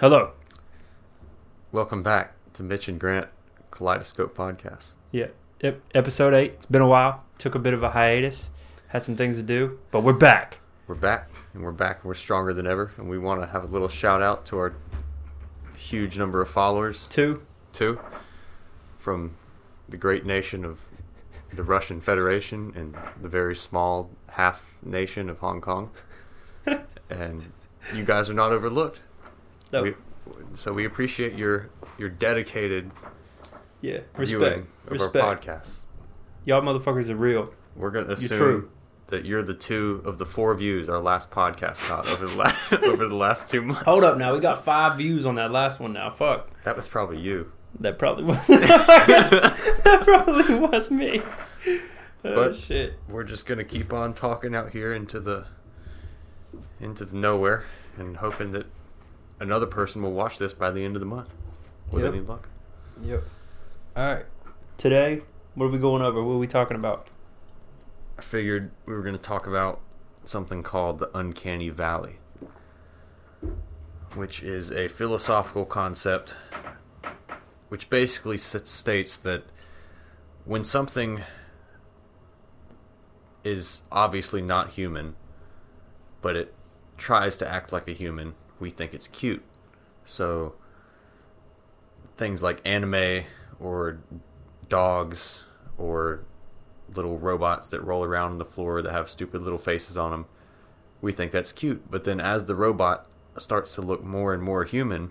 Hello. Welcome back to Mitch and Grant Kaleidoscope Podcast. Yeah. Ep- episode eight. It's been a while. Took a bit of a hiatus. Had some things to do, but we're back. We're back, and we're back, and we're stronger than ever. And we want to have a little shout out to our huge number of followers, Two. Two. from the great nation of the Russian Federation and the very small half nation of Hong Kong. and you guys are not overlooked. No. We, so we appreciate your your dedicated yeah. viewing Respect. of Respect. our podcast. Y'all motherfuckers are real. We're gonna assume that you're the two of the four views our last podcast got over the last over the last two months. Hold up now. We got five views on that last one now. Fuck. That was probably you. That probably was. that probably was me. Oh, But- shit. We're just gonna keep on talking out here into the into the nowhere and hoping that another person will watch this by the end of the month with Yep. any luck. Yep. All right. Today, what are we going over? What are we talking about? I figured we were gonna talk about something called the uncanny valley, which is a philosophical concept which basically states that when something is obviously not human, but it tries to act like a human, we think it's cute. So things like anime or dogs or little robots that roll around on the floor that have stupid little faces on them, we think that's cute. But then as the robot starts to look more and more human,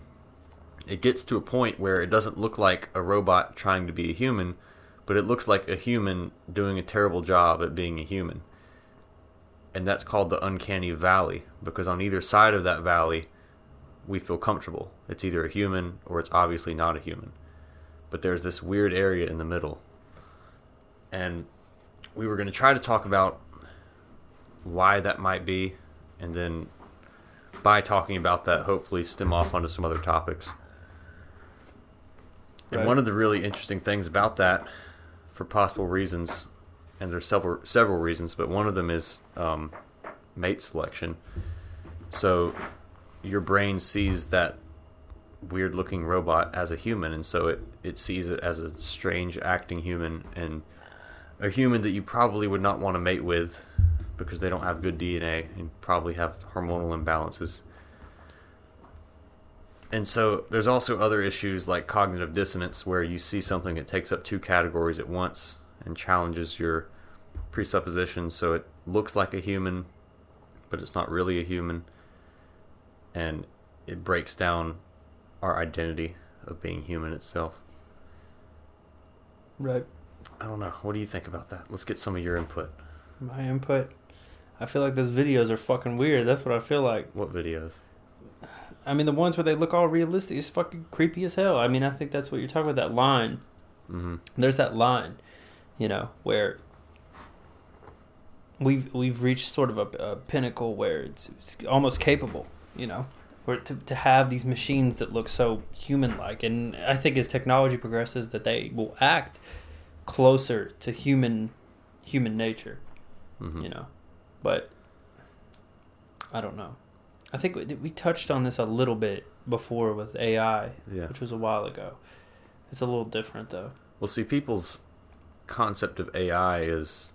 it gets to a point where it doesn't look like a robot trying to be a human, but it looks like a human doing a terrible job at being a human. And that's called the uncanny valley because on either side of that valley, we feel comfortable. It's either a human or it's obviously not a human. But there's this weird area in the middle. And we were going to try to talk about why that might be and then by talking about that hopefully stem off onto some other topics. And one of the really interesting things about that, for possible reasons, and there's several several reasons, but one of them is um, mate selection. So your brain sees that weird looking robot as a human, and so it it sees it as a strange acting human and a human that you probably would not want to mate with because they don't have good DNA and probably have hormonal imbalances. And so there's also other issues like cognitive dissonance where you see something that takes up two categories at once and challenges your presuppositions so it looks like a human but it's not really a human and it breaks down our identity of being human itself. Right. I don't know. What do you think about that? Let's get some of your input. My input. I feel like those videos are fucking weird. That's what I feel like. What videos? I mean, the ones where they look all realistic is fucking creepy as hell. I mean, I think that's what you're talking about. That line. Mm-hmm. There's that line, you know, where we've we've reached sort of a, a pinnacle where it's, it's almost capable, you know, where to to have these machines that look so human-like, and I think as technology progresses, that they will act closer to human human nature, Mm-hmm. you know, but I don't know. I think we, we touched on this a little bit before with AI, Yeah. which was a while ago. It's a little different though. Well, see, people's concept of AI is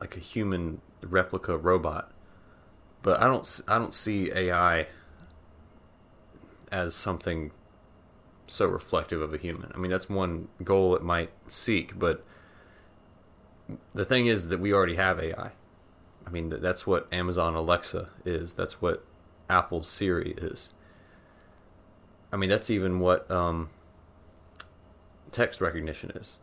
like a human replica robot, but I don't. I don't see AI as something so reflective of a human. I mean, that's one goal it might seek, but the thing is that we already have AI. I mean, that's what Amazon Alexa is. That's what Apple's Siri is. I mean, that's even what um, text recognition is,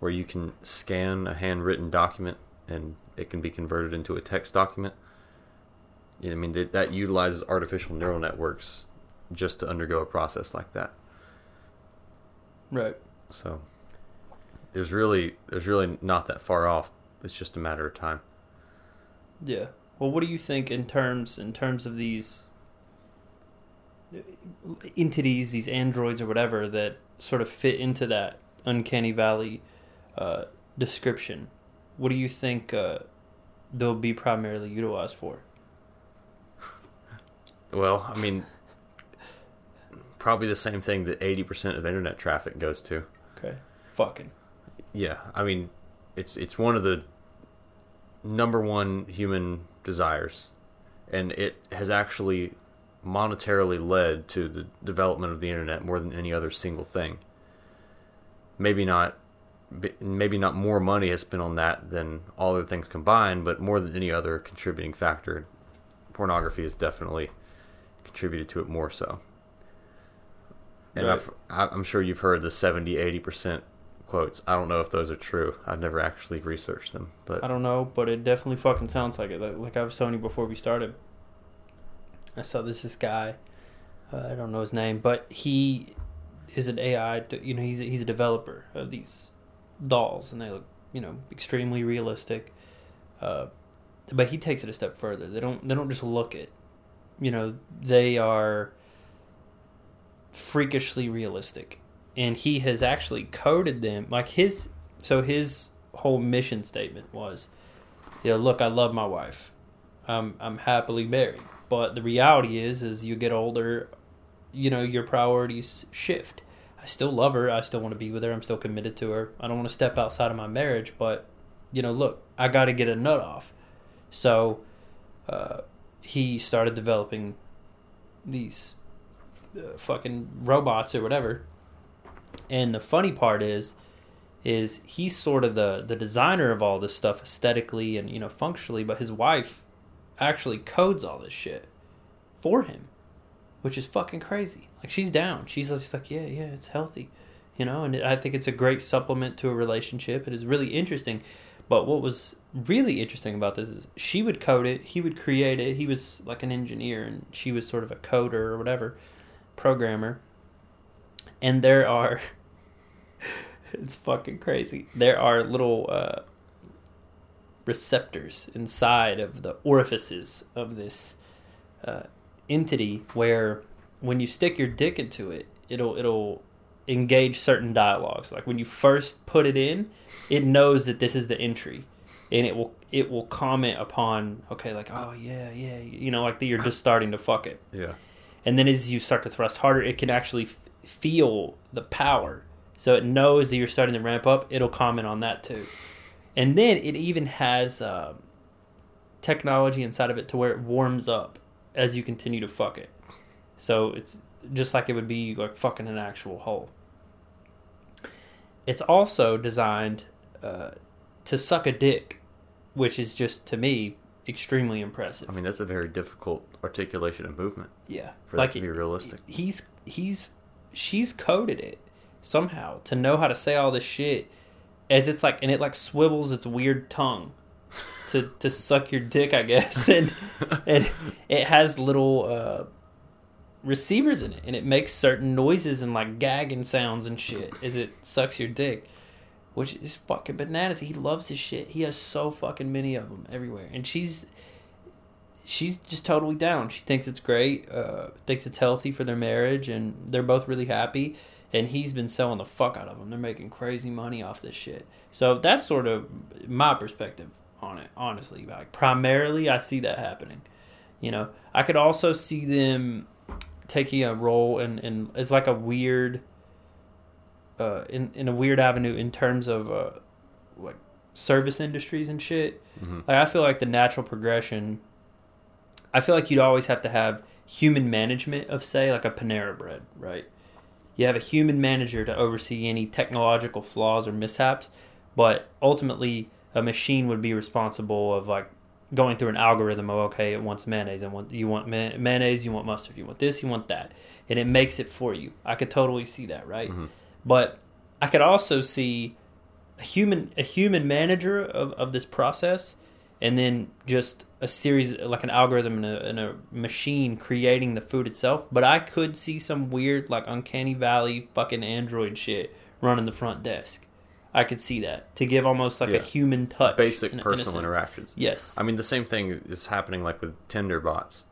where you can scan a handwritten document and it can be converted into a text document. I mean, that, that utilizes artificial neural networks just to undergo a process like that. Right. So there's really there's really not that far off. It's just a matter of time. Yeah. Well, what do you think in terms in terms of these entities, these androids or whatever that sort of fit into that uncanny valley uh, description? What do you think uh, they'll be primarily utilized for? Well, I mean, probably the same thing that 80% of internet traffic goes to. Okay. Fucking. Yeah, I mean, it's it's one of the number one human desires, and it has actually monetarily led to the development of the internet more than any other single thing. Maybe not, maybe not more money has spent on that than all other things combined, but more than any other contributing factor, pornography is definitely contributed to it more so. And Right. I've, I- I'm sure you've heard the 70, 80% quotes. I don't know if those are true. I've never actually researched them, but I don't know, but it definitely fucking sounds like it. Like, like I was telling you before we started, I saw this this guy. Uh, I don't know his name, but he is an AI. You know, he's a, he's a developer of these dolls, and they look you know extremely realistic. Uh, but he takes it a step further. They don't they don't just look it. You know, they are freakishly realistic, and he has actually coded them like his. So his whole mission statement was, you know, look, I love my wife. I'm I'm happily married. But the reality is is you get older, you know, your priorities shift. I still love her, I still want to be with her, I'm still committed to her. I don't want to step outside of my marriage, but you know, look, I got to get a nut off. So uh, he started developing these uh, fucking robots or whatever. And the funny part is is he's sort of the the designer of all this stuff aesthetically and you know functionally, but his wife actually codes all this shit for him, which is fucking crazy. Like she's down. She's just like, yeah, yeah, it's healthy, you know. And I think it's a great supplement to a relationship. It is really interesting. But what was really interesting about this is she would code it, he would create it. He was like an engineer, and she was sort of a coder or whatever, programmer. And there are it's fucking crazy. There are little uh, receptors inside of the orifices of this uh, entity where when you stick your dick into it, it'll it'll engage certain dialogues. Like when you first put it in, it knows that this is the entry, and it will it will comment upon okay, like oh yeah yeah, you know, like that you're just starting to fuck it. yeah. And then as you start to thrust harder, it can actually f- feel the power. So it knows that you're starting to ramp up. It'll comment on that too. And then it even has um, technology inside of it to where it warms up as you continue to fuck it. So it's just like it would be like fucking an actual hole. It's also designed uh, to suck a dick, which is just to me extremely impressive. I mean, that's a very difficult articulation and movement Yeah, for that to be realistic. He's he's she's coded it somehow to know how to say all this shit as it's like and it like swivels its weird tongue to to suck your dick, I guess, and and it has little uh, receivers in it, and it makes certain noises and like gagging sounds and shit as it sucks your dick. Which is fucking bananas. He loves his shit. He has so fucking many of them everywhere, and she's she's just totally down. She thinks it's great, uh, thinks it's healthy for their marriage, and they're both really happy. And he's been selling the fuck out of them. They're making crazy money off this shit. So that's sort of my perspective on it. Honestly, like primarily, I see that happening. You know, I could also see them taking a role in, in it's like a weird, uh, in in a weird avenue in terms of uh, like service industries and shit. Mhm. Like I feel like the natural progression. I feel like you'd always have to have human management of say like a Panera Bread, right? You have a human manager to oversee any technological flaws or mishaps, but ultimately a machine would be responsible of like going through an algorithm of okay, it wants mayonnaise and want you want mayonnaise, you want mustard, you want this, you want that, and it makes it for you. I could totally see that, right? Mhm. But I could also see a human a human manager of, of this process and then just a series like an algorithm and a, and a machine creating the food itself but i could see some weird like uncanny valley fucking android shit running the front desk i could see that to give almost like Yeah. a human touch Basic in a- in personal interactions. yes I mean, the same thing is happening like with Tinder bots.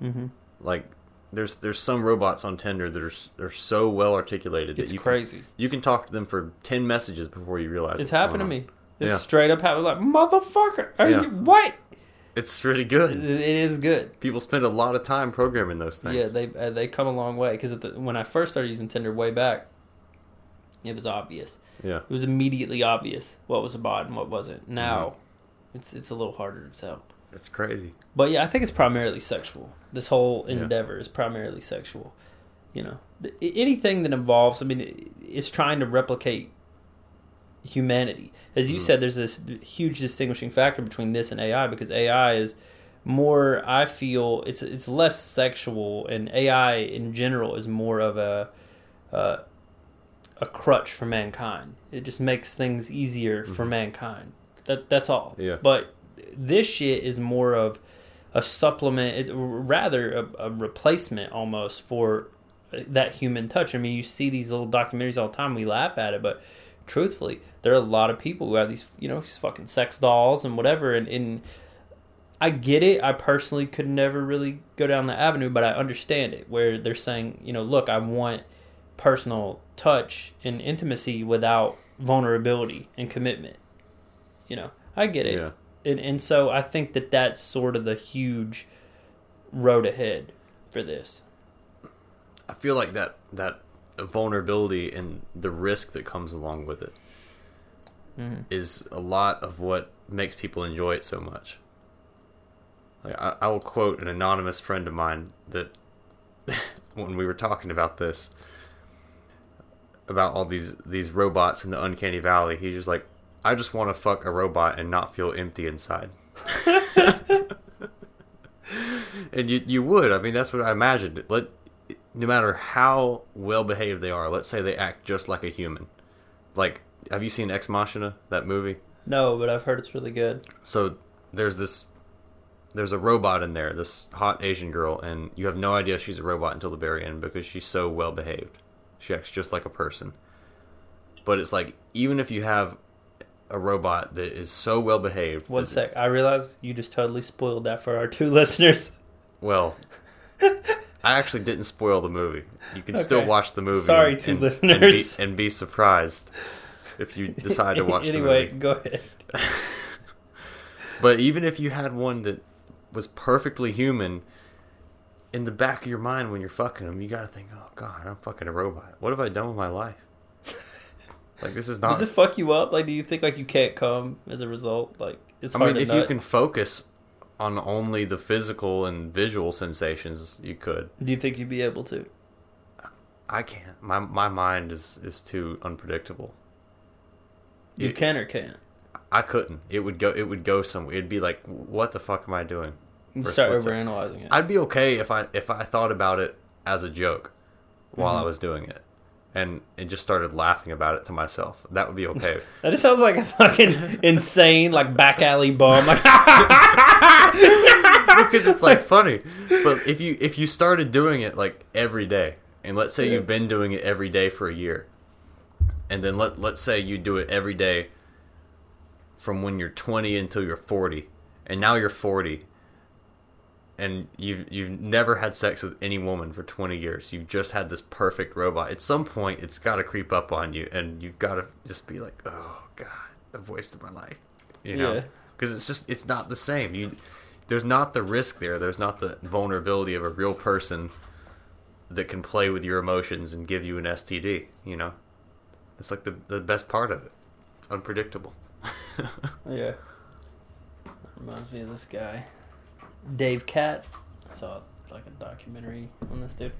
hmm Like, there's there's some robots on Tinder that are they're so well articulated it's that you crazy Can, you can talk to them for ten messages before you realize it's happened to me it's Yeah. straight up happened like motherfucker are Yeah. you what It's really good. it is good. People spend a lot of time programming those things. Yeah, they uh, they come a long way because when I first started using Tinder way back, it was obvious. yeah. It was immediately obvious what was a bot and what wasn't. Mm-hmm. Now, it's it's a little harder to tell. It's crazy. But yeah, I think it's primarily sexual. This whole Yeah. endeavor is primarily sexual. You know, anything that involves, I mean, it- it's trying to replicate humanity. As you Mhm. said, there's this huge distinguishing factor between this and AI because AI is more. I feel it's it's less sexual, and AI in general is more of a uh, a crutch for mankind. It just makes things easier for Mhm. mankind. That that's all. Yeah. But this shit is more of a supplement, it, rather a, a replacement almost for that human touch. I mean, you see these little documentaries all the time. We laugh at it, but truthfully, there are a lot of people who have these, you know, these fucking sex dolls and whatever. And, and I get it. I personally could never really go down that avenue, but I understand it. Where they're saying, you know, look, I want personal touch and intimacy without vulnerability and commitment. You know, I get it Yeah. and and so I think that that's sort of the huge road ahead for this. I feel like that that vulnerability and the risk that comes along with it Mm-hmm. is a lot of what makes people enjoy it so much. Like I, I will quote an anonymous friend of mine that when we were talking about this about all these these robots in the uncanny valley, he's just like, I just want to fuck a robot and not feel empty inside. and you you would. I mean, that's what I imagined. Let no matter how well behaved they are, let's say they act just like a human. Like, have you seen Ex Machina, that movie? No, but I've heard it's really good. So there's this there's a robot in there, this hot Asian girl, and you have no idea she's a robot until the very end because she's so well behaved. She acts just like a person. But it's like even if you have a robot that is so well behaved, One sec, I realize you just totally spoiled that for our two listeners. Well, I actually didn't spoil the movie. You can still watch the movie. Sorry, two and- and be, listeners. and be surprised if you decide to watch anyway, the movie. go ahead. But even if you had one that was perfectly human, in the back of your mind when you're fucking them, you gotta think, "Oh God, I'm fucking a robot. What have I done with my life? Like this is not." Does it fuck you up? Like, do you think like you can't come as a result? Like, it's I hard mean, to if nut. you can focus on only the physical and visual sensations, you could. Do you think you'd be able to? I can't. My my mind is is too unpredictable. You It- can or can't. I couldn't. It would go. It would go somewhere. It'd be like, what the fuck am I doing? You start overanalyzing it. I'd be okay if I if I thought about it as a joke while I Mhm. was doing it, and and just started laughing about it to myself. That would be okay. That just sounds like a fucking insane, like back alley bum. Like, because it's like funny. But if you if you started doing it like every day, and let's say Yeah. you've been doing it every day for a year, and then let let's say you do it every day from when you're 20 until you're 40, and now you're 40, and you've you've never had sex with any woman for 20 years. You've just had this perfect robot. At some point, it's got to creep up on you, and you've got to just be like, oh god, I've wasted my life. You know Yeah. because it's just it's not the same. You there's not the risk there. There's not the vulnerability of a real person that can play with your emotions and give you an STD. You know, it's like the the best part of it. It's unpredictable. yeah. Reminds me of this guy, Davecat. I saw like a documentary on this dude.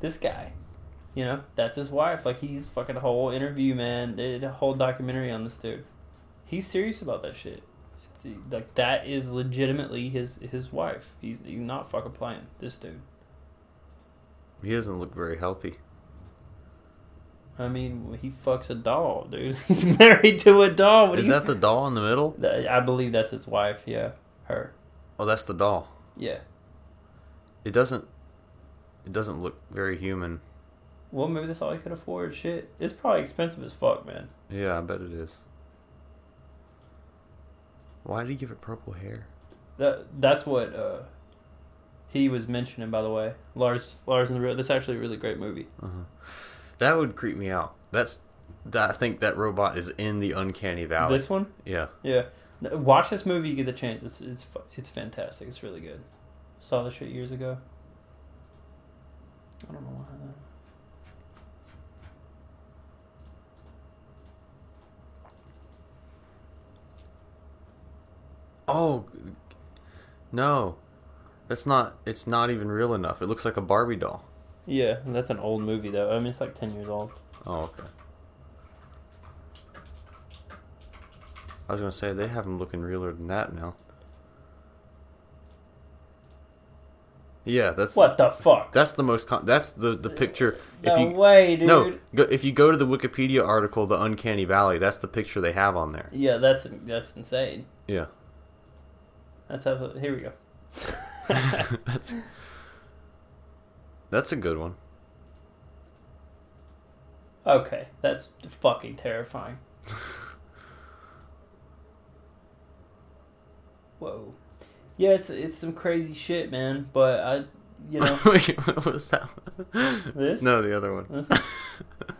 This guy, you know, that's his wife. Like he's fucking a whole interview, man. They did a whole documentary on this dude. He's serious about that shit. It's, like that is legitimately his his wife. He's, he's not fucking playing. This dude. he doesn't look very healthy. I mean, he fucks a doll, dude. He's married to a doll. What Is that the doll in the middle? I believe that's his wife. Yeah, her. Oh, that's the doll. Yeah. It doesn't. It doesn't look very human. Well, maybe that's all he could afford. Shit, it's probably expensive as fuck, man. Yeah, I bet it is. Why did he give it purple hair? That that's what uh, he was mentioning. By the way, Lars Lars and the Real. That's actually a really great movie. Uh-huh. That would creep me out. That's. That, I think that robot is in the uncanny valley. This one, Yeah. yeah. Watch this movie. You get the chance. It's it's it's fantastic. It's really good. Saw this shit years ago. I don't know why. That... Oh, no, that's not. It's not even real enough. It looks like a Barbie doll. Yeah, that's an old movie though. I mean, it's like ten years old. Oh, okay. I was gonna say they have him looking realer than that now. Yeah, that's What the fuck? that's the most. Con- that's the the picture. If no you way, dude. no, go, if you go to the Wikipedia article, the Uncanny Valley, that's the picture they have on there. Yeah, that's that's insane. Yeah, That's absolutely. Here we go. that's that's a good one. Okay, that's fucking terrifying. Whoa. Yeah, it's it's some crazy shit, man. But I, you know, Wait, what was that? This? No, the other one.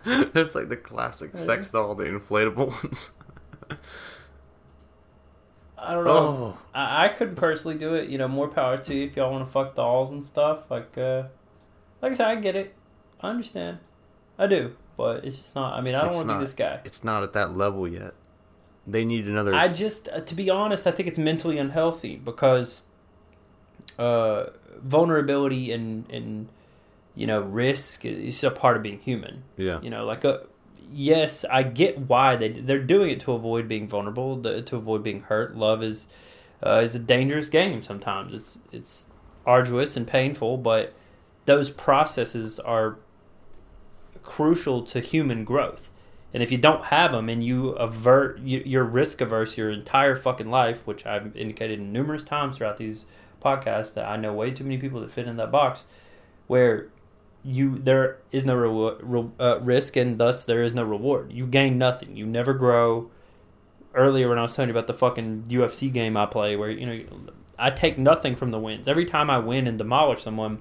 There's like the classic sex doll, the inflatable ones. I don't know. Oh, I, I couldn't personally do it. You know, more power to you if y'all want to fuck dolls and stuff. Like, uh, like I said, I get it. I understand. I do, but it's just not. I mean, I don't want to be this guy. it's not at that level yet. They need another. I just, uh, to be honest, I think it's mentally unhealthy because uh, vulnerability and and you know risk is a part of being human. yeah, You know, like a yes, I get why they they're doing it to avoid being vulnerable, to avoid being hurt. Love is uh, is a dangerous game. Sometimes it's it's arduous and painful, but those processes are crucial to human growth. And if you don't have them and you avert, you, you're risk averse your entire fucking life, which I've indicated numerous times throughout these podcasts that I know way too many people that fit in that box, where you there is no rewa- re, uh, risk and thus there is no reward. You gain nothing. You never grow. Earlier when I was telling you about the fucking UFC game I play, where you know I take nothing from the wins. Every time I win and demolish someone,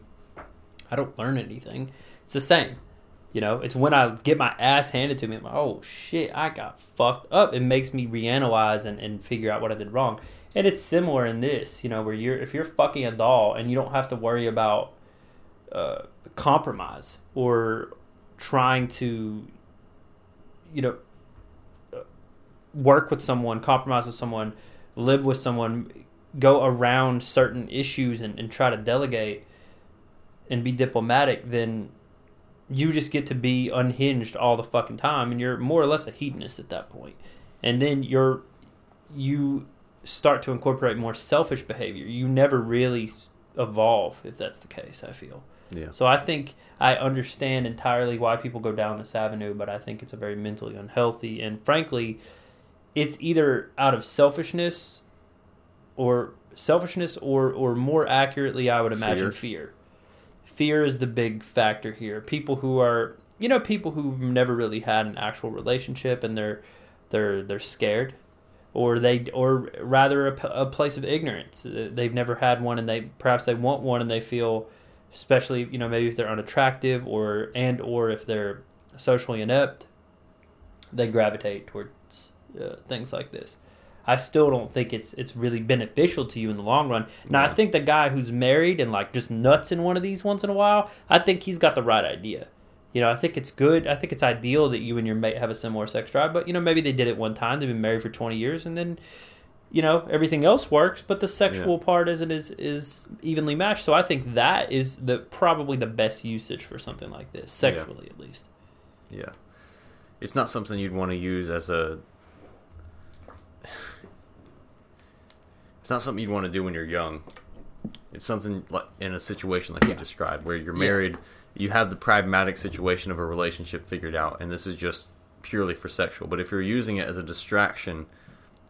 I don't learn anything. It's the same. You know, it's when I get my ass handed to me, like, oh shit, I got fucked up. It makes me reanalyze and, and figure out what I did wrong. And it's similar in this, you know, where you're if you're fucking a doll and you don't have to worry about uh, compromise or trying to, you know, uh, work with someone, compromise with someone, live with someone, go around certain issues and, and try to delegate and be diplomatic, then you just get to be unhinged all the fucking time and you're more or less a hedonist at that point. And then you're you start to incorporate more selfish behavior. You never really evolve if that's the case, I feel. yeah, So I think I understand entirely why people go down this avenue, but I think it's a very mentally unhealthy and frankly, it's either out of selfishness or selfishness or or more accurately I would imagine fear. Fear is the big factor here. People who are you know people who've never really had an actual relationship and they're they're they're scared or they or rather a place of ignorance. They've never had one and they perhaps they want one and they feel especially you know maybe if they're unattractive or and or if they're socially inept they gravitate towards uh, things like this i still don't think it's it's really beneficial to you in the long run. Now i think the guy who's married and like just nuts in one of these once in a while i think he's got the right idea. You know i think it's good. I think it's ideal that you and your mate have a similar sex drive but you know maybe they did it one time. They've been married for 20 years and then you know everything else works but the sexual part isn't is is evenly matched. So i think that is the probably the best usage for something like this sexually at least. Yeah. It's not something you'd want to use as a. It's not something you'd want to do when you're young. It's something like in a situation like you described, where you're Yeah. married, you have the pragmatic situation of a relationship figured out, and this is just purely for sexual. But if you're using it as a distraction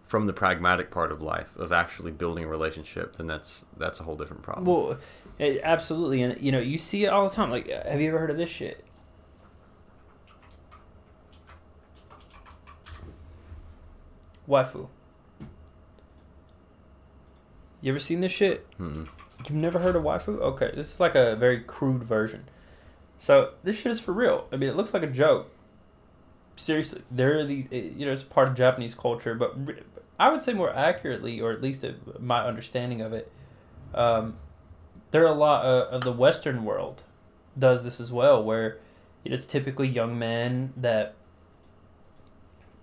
from the pragmatic part of life of actually building a relationship, then that's that's a whole different problem. Well, eh, absolutely, and you know you see it all the time. Like, have you ever heard of this shit? Waifu. You ever seen this shit? Mm-mm. You've never heard of waifu? Okay, this is like a very crude version. So this shit is for real. I mean, it looks like a joke. Seriously, there are these. You know, it's part of Japanese culture, but I would say more accurately, or at least my understanding of it, um, there are a lot uh, of the Western world does this as well, where it's typically young men that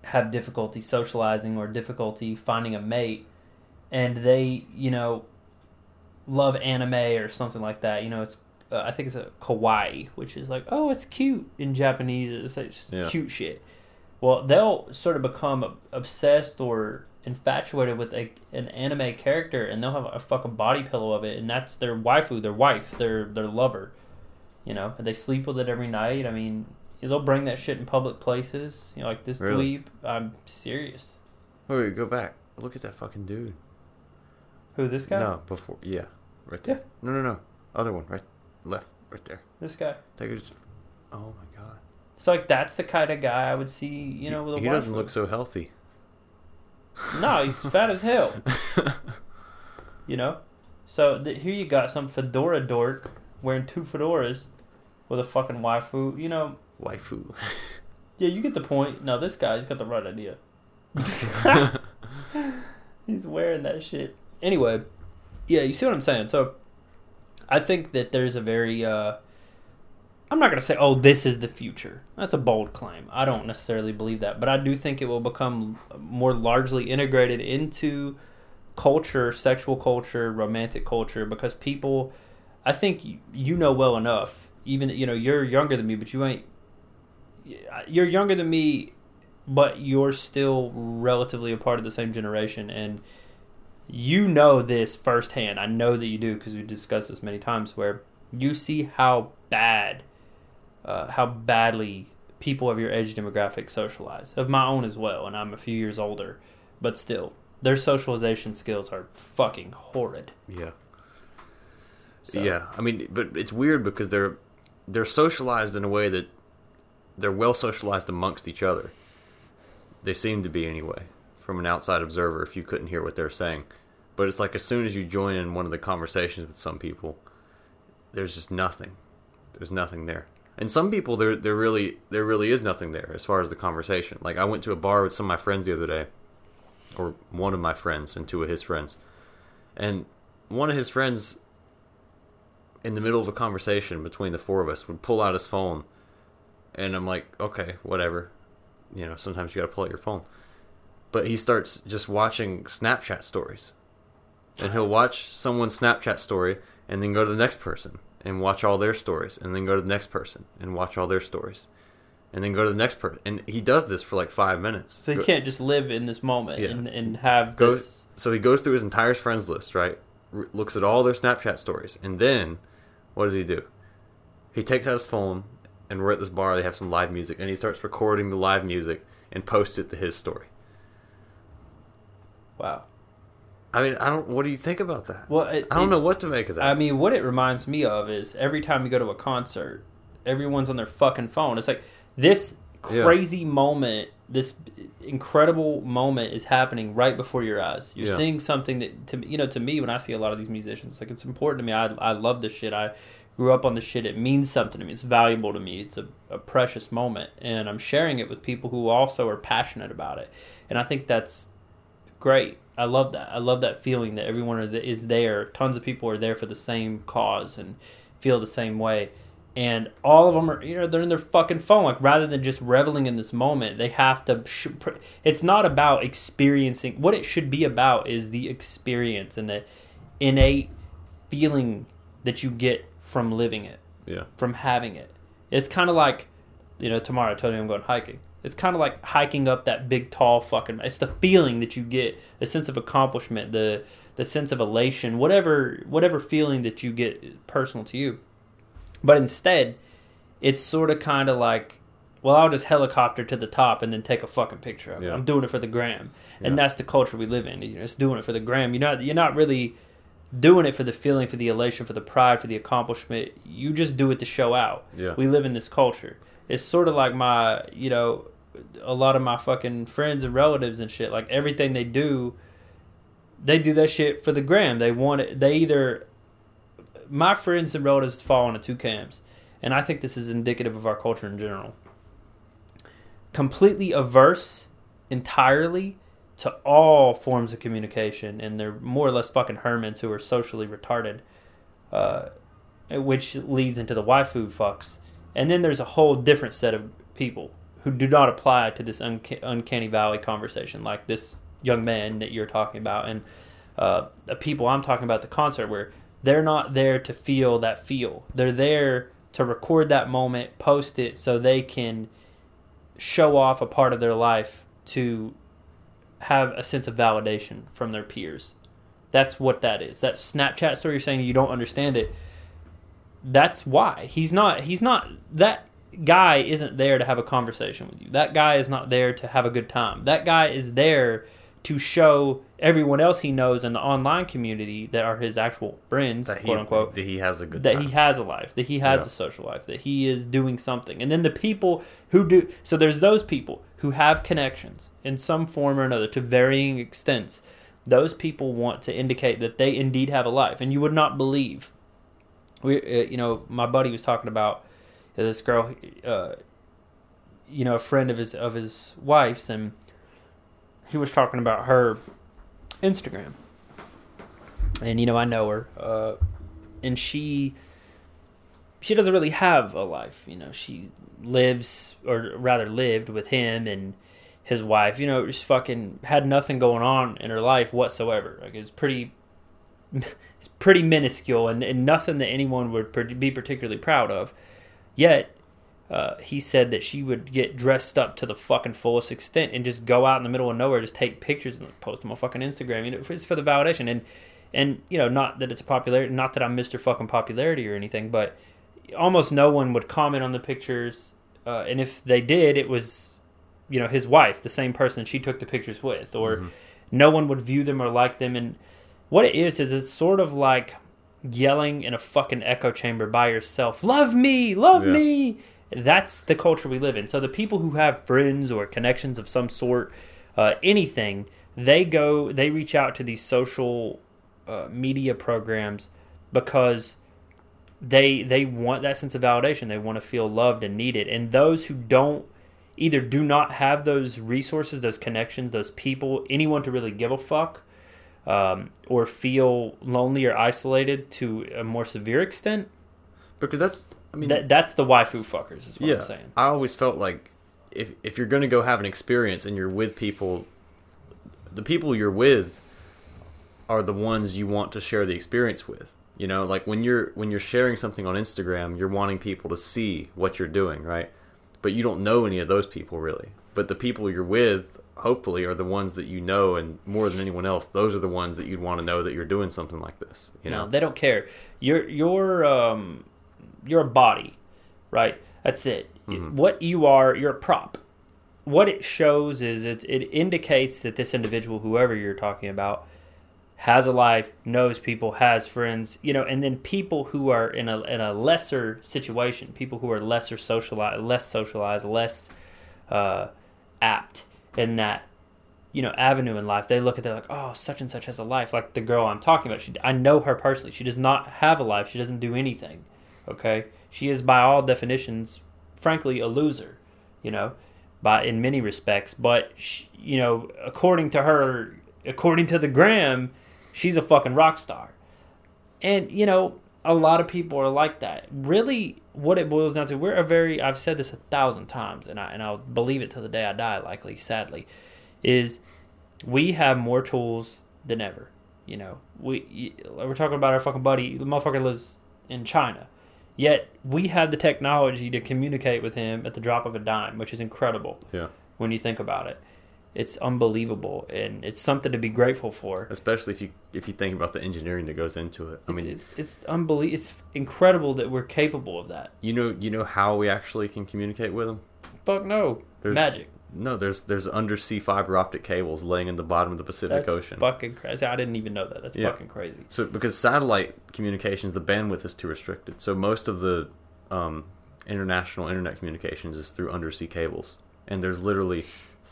have difficulty socializing or difficulty finding a mate, and they, you know, love anime or something like that. You know, it's uh, I think it's a kawaii, which is like, oh, it's cute in Japanese. It's, like Yeah. cute shit. Well, they'll sort of become obsessed or infatuated with a, an anime character, and they'll have a fucking body pillow of it, and that's their waifu, their wife, their their lover. You know, and they sleep with it every night. I mean, they'll bring that shit in public places. You know, like this Really? dweeb. I'm serious. Wait, wait, go back. Look at that fucking dude. Who this guy? No, before. Yeah, right there. Yeah. No, no, no. Other one, right, left, right there. This guy. That just. Oh my god. So like that's the kind of guy I would see. You know, with a he doesn't look so healthy. No, he's fat as hell. You know, so th- here you got some fedora dork wearing two fedoras with a fucking waifu. You know, Waifu. yeah, you get the point. No, this guy's got the right idea. He's wearing that shit. Anyway, yeah, you see what I'm saying. So, I think that there's a very. Uh, I'm not gonna say, oh, this is the future. That's a bold claim. I don't necessarily believe that, but I do think it will become more largely integrated into culture, sexual culture, romantic culture, because people. I think you know well enough. Even you know you're younger than me, but you ain't. You're younger than me, but you're still relatively a part of the same generation, and you know this firsthand. I know that you do because we discussed this many times. Where you see how bad, uh, how badly people of your age demographic socialize. Of my own as well, and I'm a few years older, but still, their socialization skills are fucking horrid. yeah. So, Yeah, I mean, but it's weird because they're they're socialized in a way that they're well socialized amongst each other. They seem to be anyway, from an outside observer. If you couldn't hear what they're saying, but it's like as soon as you join in one of the conversations with some people, there's just nothing. There's nothing there. And some people, there there really there really is nothing there as far as the conversation. Like I went to a bar with some of my friends the other day, or one of my friends and two of his friends, and one of his friends in the middle of a conversation between the four of us would pull out his phone and I'm like, okay, whatever. You know, sometimes you gotta pull out your phone. But he starts just watching Snapchat stories. And he'll watch someone's Snapchat story and then go to the next person and watch all their stories and then go to the next person and watch all their stories. And then go to the next person. And he does this for like five minutes. So he Go- can't just live in this moment Yeah. and, and have Go- this. so he goes through his entire friends list, right? R- looks at all their Snapchat stories, and then what does he do? He takes out his phone, and we're at this bar. They have some live music, and he starts recording the live music and posts it to his story. Wow. I mean, I don't. What do you think about that? Well, it, I don't it- know what to make of that. I mean, what it reminds me of is every time you go to a concert, everyone's on their fucking phone. It's like this Yeah. crazy moment, this incredible moment is happening right before your eyes. You're Yeah. seeing something that, to you know, to me, when I see a lot of these musicians, like it's important to me. I I love this shit. I grew up on this shit. It means something to me. It's valuable to me. It's a, a precious moment, and I'm sharing it with people who also are passionate about it. And I think that's great. I love that. I love that feeling that everyone is there. Tons of people are there for the same cause and feel the same way. And all of them are, you know, they're in their fucking phone. Like rather than just reveling in this moment, they have to. Sh- pr- it's not about experiencing. What it should be about is the experience and the innate feeling that you get from living it yeah, from having it. It's kind of like, you know, tomorrow I told you I'm going hiking. It's kind of like hiking up that big, tall fucking. It's the feeling that you get, the sense of accomplishment, the the sense of elation, whatever whatever feeling that you get personal to you. But instead, it's sort of kind of like, well, I'll just helicopter to the top and then take a fucking picture of it. Yeah. I'm doing it for the gram, and Yeah. that's the culture we live in. You know, it's doing it for the gram. You're not you're not really doing it for the feeling, for the elation, for the pride, for the accomplishment. You just do it to show out. yeah, We live in this culture. It's sort of like my, you know, a lot of my fucking friends and relatives and shit. Like everything they do, they do that shit for the gram. They want it. They either my friends and relatives fall into two camps, and I think this is indicative of our culture in general. Completely averse, entirely to all forms of communication, and they're more or less fucking hermits who are socially retarded, uh, which leads into the waifu fucks. And then there's a whole different set of people who do not apply to this unca- uncanny valley conversation, like this young man that you're talking about, and uh, the people I'm talking about at the concert, where they're not there to feel that feel. They're there to record that moment, post it, so they can show off a part of their life to have a sense of validation from their peers. That's what that is. That Snapchat story you're saying you don't understand it. That's why he's not. He's not that guy isn't there to have a conversation with you. That guy is not there to have a good time. That guy is there to show everyone else he knows in the online community that are his actual friends, That he, quote unquote, that he has a good that time. he has a life, that he has Yeah. a social life, that he is doing something. And then the people who do so there's those people who have connections in some form or another to varying extents. Those people want to indicate that they indeed have a life, and you would not believe. We, uh, you know, my buddy was talking about this girl, uh, you know, a friend of his of his wife's, and he was talking about her Instagram. And you know, I know her, uh, and she she doesn't really have a life. You know, she lives or rather lived with him and his wife. You know, just fucking had nothing going on in her life whatsoever. Like it's pretty. It's pretty minuscule and, and nothing that anyone would be particularly proud of. Yet, uh, he said that she would get dressed up to the fucking fullest extent and just go out in the middle of nowhere, just take pictures and post them on fucking Instagram. You know, it's for the validation and and you know, not that it's a popularity, not that I'm Mr. fucking popularity or anything, but almost no one would comment on the pictures, uh, and if they did, it was you know his wife, the same person she took the pictures with, or Mhm. no one would view them or like them. And what it is is it's sort of like yelling in a fucking echo chamber by yourself, "Love me, love Yeah. me." That's the culture we live in. So the people who have friends or connections of some sort, uh, anything, they go, they reach out to these social uh, media programs because they they want that sense of validation. They want to feel loved and needed. And those who don't either do not have those resources, those connections, those people, anyone to really give a fuck, um, or feel lonely or isolated to a more severe extent. because that's I mean that that's the waifu fuckers. Is what yeah I'm saying. I always felt like if if you're going to go have an experience and you're with people the people you're with are the ones you want to share the experience with you know like when you're when you're sharing something on Instagram you're wanting people to see what you're doing right but you don't know any of those people really but the people you're with hopefully are the ones that you know and more than anyone else those are the ones that you'd want to know that you're doing something like this you know No, they don't care. You're you're um you're a body, right? That's it. Mhm. What you are, you're a prop. What it shows is it it indicates that this individual, whoever you're talking about, has a life, knows people, has friends, you know, and then people who are in a in a lesser situation, people who are lesser socialized, less socialized, less uh, apt in that you know avenue in life they look at it like oh such and such has a life like the girl i'm talking about. She i know her personally. She does not have a life. She doesn't do anything okay? She is by all definitions frankly a loser you know by in many respects. But she, you know according to her according to the gram she's a fucking rock star. And you know a lot of people are like that. Really what it boils down to we're a very i've said this a thousand times and, I, and i'll believe it till the day i die likely sadly is we have more tools than ever you know? We we're talking about our fucking buddy the motherfucker lives in china. Yet we have the technology to communicate with him at the drop of a dime which is incredible yeah. when you think about it it's unbelievable and it's something to be grateful for especially if you if you think about the engineering that goes into it i it's, mean it's it's unbelievable. It's incredible that we're capable of that. You know, you know how we actually can communicate with them. Fuck no, There's- magic. No, there's there's undersea fiber optic cables laying in the bottom of the Pacific That's Ocean. fucking crazy. I didn't even know that. That's Yeah. fucking crazy. So because satellite communications, the bandwidth is too restricted. So most of the um, international internet communications is through undersea cables, and there's literally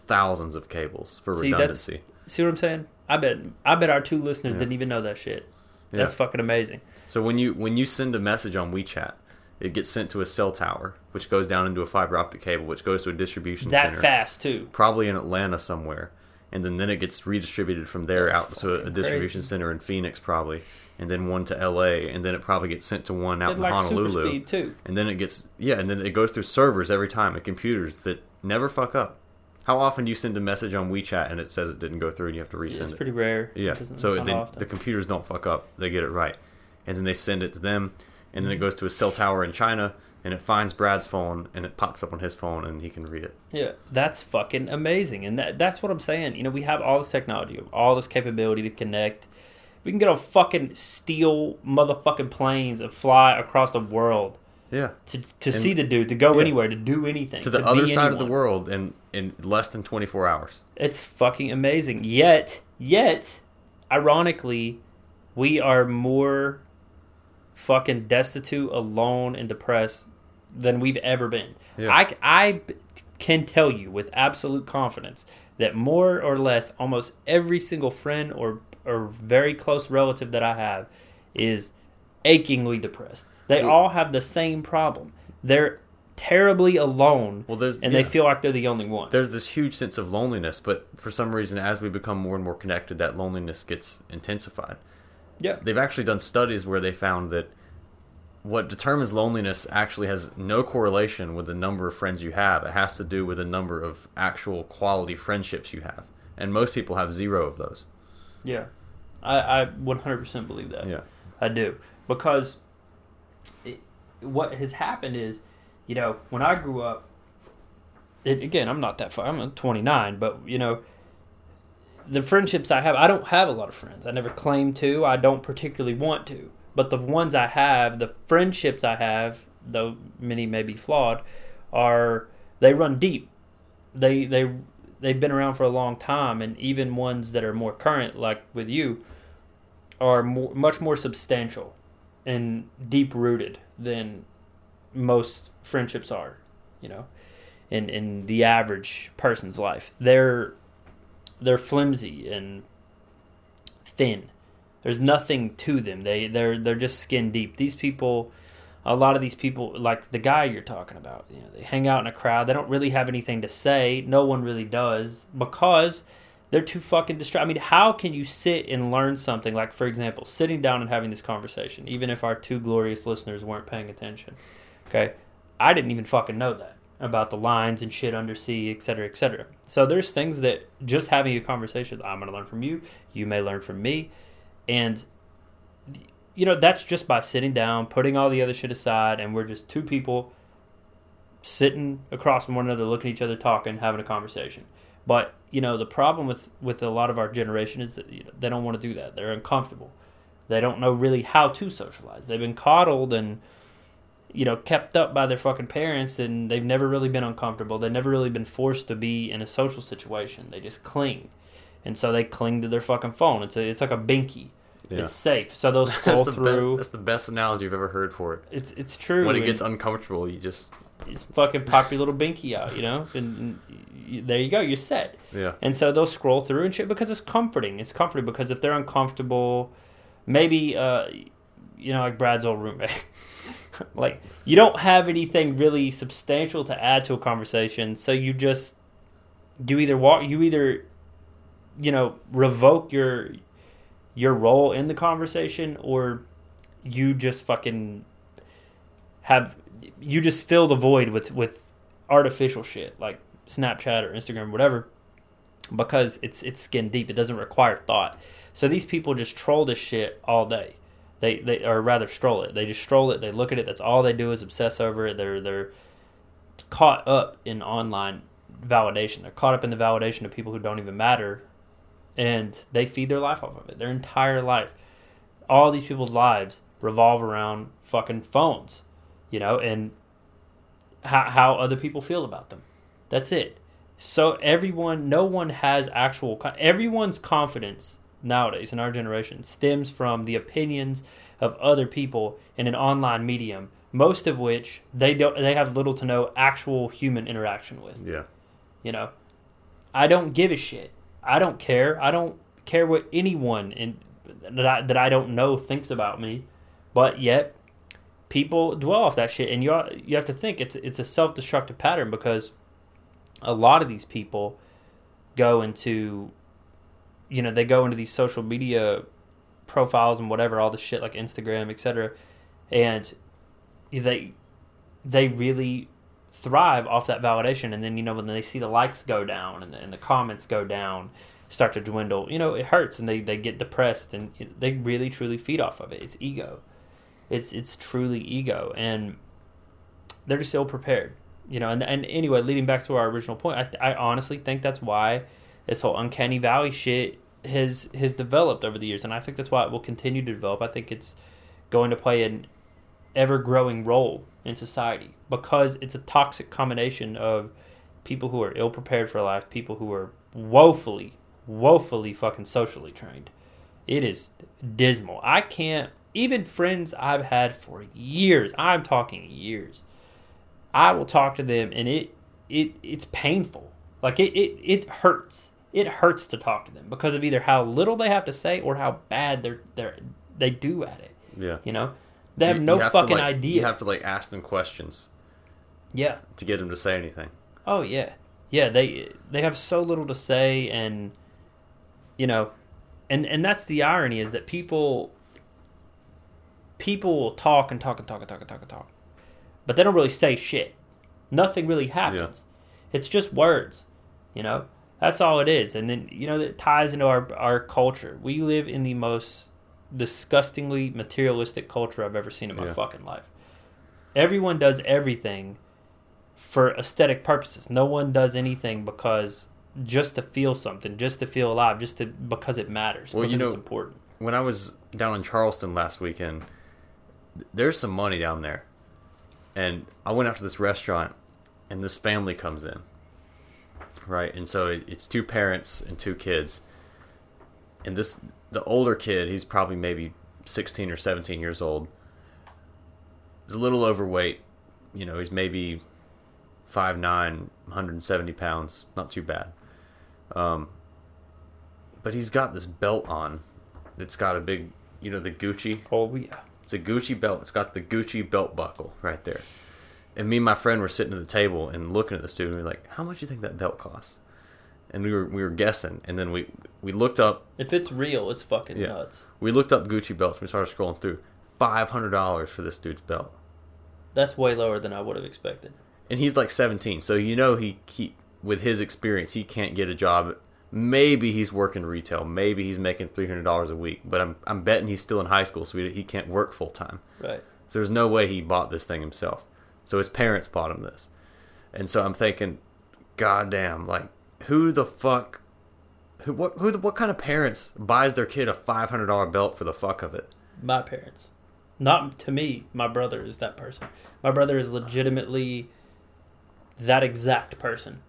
thousands of cables for See, redundancy. See what I'm saying? I bet. I bet our two listeners Yeah. didn't even know that shit. Yeah. That's fucking amazing. So when you when you send a message on WeChat, it gets sent to a cell tower, which goes down into a fiber optic cable, which goes to a distribution That center. fast too. probably in Atlanta somewhere, and then then it gets redistributed from there That's out to a distribution crazy. center in Phoenix probably, and then one to L.A. and then it probably gets sent to one out It's in like Honolulu, too. and then it gets yeah, and then it goes through servers every time and computers that never fuck up. How often do you send a message on WeChat and it says it didn't go through and you have to resend It's it? pretty rare. Yeah. It So then the computers don't fuck up; they get it right, and then they send it to them, and then it goes to a cell tower in China, and it finds Brad's phone, and it pops up on his phone, and he can read it. Yeah, that's fucking amazing, and that, that's what I'm saying. You know, we have all this technology, all this capability to connect. We can get on fucking steel motherfucking planes and fly across the world Yeah. to to And- see the dude, to go yeah. anywhere, to do anything, To the be other side of the world in in less than 24 hours. It's fucking amazing. Yet, yet, ironically, we are more fucking destitute, alone, and depressed than we've ever been. Yeah. I, I can tell you with absolute confidence that more or less almost every single friend or or very close relative that I have is achingly depressed. They all have the same problem. They're terribly alone Well, and yeah. they feel like they're the only one. there's this huge sense of loneliness, but for some reason, as we become more and more connected, that loneliness gets intensified. Yeah. They've actually done studies where they found that what determines loneliness actually has no correlation with the number of friends you have. It has to do with the number of actual quality friendships you have. And most people have zero of those. Yeah, I, I 100% believe that. Yeah. I do because what has happened is, you know, when I grew up, it, again, I'm not that far. I'm 29, but you know, the friendships I have, I don't have a lot of friends. I never claim to. I don't particularly want to. But the ones I have, the friendships I have, though many may be flawed, are they run deep. They they they've been around for a long time, and even ones that are more current, like with you, are more, much more substantial and deep rooted than most friendships are. You know, in in the average person's life, they're they're flimsy and thin. There's nothing to them. They they're they're just skin deep. These people, a lot of these people, like the guy you're talking about, you know, they hang out in a crowd. They don't really have anything to say. No one really does because they're too fucking distracted. I mean, how can you sit and learn something? Like, for example, sitting down and having this conversation, even if our two glorious listeners weren't paying attention. Okay, I didn't even fucking know that about the lines and shit undersea, et cetera, et cetera. So there's things that just having a conversation, I'm going to learn from you. You may learn from me, and you know that's just by sitting down, putting all the other shit aside, and we're just two people sitting across from one another, looking at each other, talking, having a conversation. But you know the problem with with a lot of our generation is that you know, they don't want to do that. They're uncomfortable. They don't know really how to socialize. They've been coddled and you know kept up by their fucking parents, and they've never really been uncomfortable. They've never really been forced to be in a social situation. They just cling, and so they cling to their fucking phone. It's a, it's like a binky. Yeah. It's safe. So they'll scroll that's, the through. best, that's the best analogy I've ever heard for it. It's it's true. When it gets uncomfortable, you just it's fucking pop your little binky out, you know, and, and there you go, you're set. yeah. And so they'll scroll through and shit because it's comforting. It's comforting because if they're uncomfortable, maybe uh, you know, like Brad's old roommate, like you don't have anything really substantial to add to a conversation, so you just you either walk, you either you know revoke your your role in the conversation, or you just fucking have you just fill the void with with artificial shit like Snapchat or Instagram or whatever because it's it's skin deep. It doesn't require thought. So these people just troll this shit all day. They they or rather stroll it. They just stroll it. They look at it. That's all they do is obsess over it. They're they're caught up in online validation. They're caught up in the validation of people who don't even matter, and they feed their life off of it. Their entire life, all these people's lives revolve around fucking phones, you know, and how how other people feel about them. That's it. So everyone, no one has actual. Everyone's confidence nowadays in our generation stems from the opinions of other people in an online medium, most of which they don't. They have little to no actual human interaction with. Yeah. You know, I don't give a shit. I don't care. I don't care what anyone in that I, that I don't know thinks about me, but yet people dwell off that shit, and you you have to think it's it's a self destructive pattern because a lot of these people go into you know they go into these social media profiles and whatever all the shit like Instagram etc and they they really thrive off that validation. And then you know when they see the likes go down and the, and the comments go down start to dwindle you know it hurts and they, they get depressed and they really truly feed off of it. It's ego it's it's truly ego and they're just ill prepared you know and, and anyway leading back to our original point I, I honestly think that's why this whole uncanny valley shit has has developed over the years and i think that's why it will continue to develop i think it's going to play an ever growing role in society because it's a toxic combination of people who are ill prepared for life, people who are woefully, woefully fucking socially trained. It is dismal. I can't, even friends I've had for years, I'm talking years, I will talk to them and it, it it's painful. Like it, it, it hurts. It hurts to talk to them because of either how little they have to say or how bad they're, they're, they do at it. Yeah. You know? They have You- no you to, fucking like- idea. You have to like ask them questions yeah. to get them to say anything. Oh yeah, yeah. They they have so little to say, and you know, and and that's the irony is that people people will talk and talk and talk and talk and talk and talk, but they don't really say shit. Nothing really happens. It's just words, you know. That's all it is, and then you know it ties into our our culture. We live in the most disgustingly materialistic culture I've ever seen in my Yeah. fucking life. Everyone does everything for aesthetic purposes. No one does anything because just to feel something, just to feel alive, just to because it matters. Well, you know- it's important. When I was down in Charleston last weekend, there's some money down there. And I went out to this restaurant, and this family comes in. Right? And so it, it's two parents and two kids. And this, the older kid, he's probably maybe 16 or 17 years old. He's a little overweight. You know, he's maybe 5'9, 170 pounds. Not too bad. Um, but he's got this belt on. It's got a big, you know, the Gucci. Oh yeah. It's a Gucci belt. It's got the Gucci belt buckle right there. And me and my friend were sitting at the table and looking at the student. We were like, "How much do you think that belt costs?" And we were we were guessing. And then we we looked up If it's real, it's fucking Yeah. nuts. we looked up Gucci belts. and We started scrolling through. Five hundred dollars for this dude's belt, That's way lower than I would have expected. and he's like seventeen. So you know he he with his experience he can't get a job. Maybe he's working retail. Maybe he's making three hundred dollars a week. But I'm I'm betting he's still in high school, so he, he can't work full time. Right. So there's no way he bought this thing himself. So his parents bought him this. And so I'm thinking, God damn, like who the fuck who what who the, what kind of parents buys their kid a five hundred dollar belt for the fuck of it? My parents. Not to me, my brother is that person. My brother is legitimately that exact person.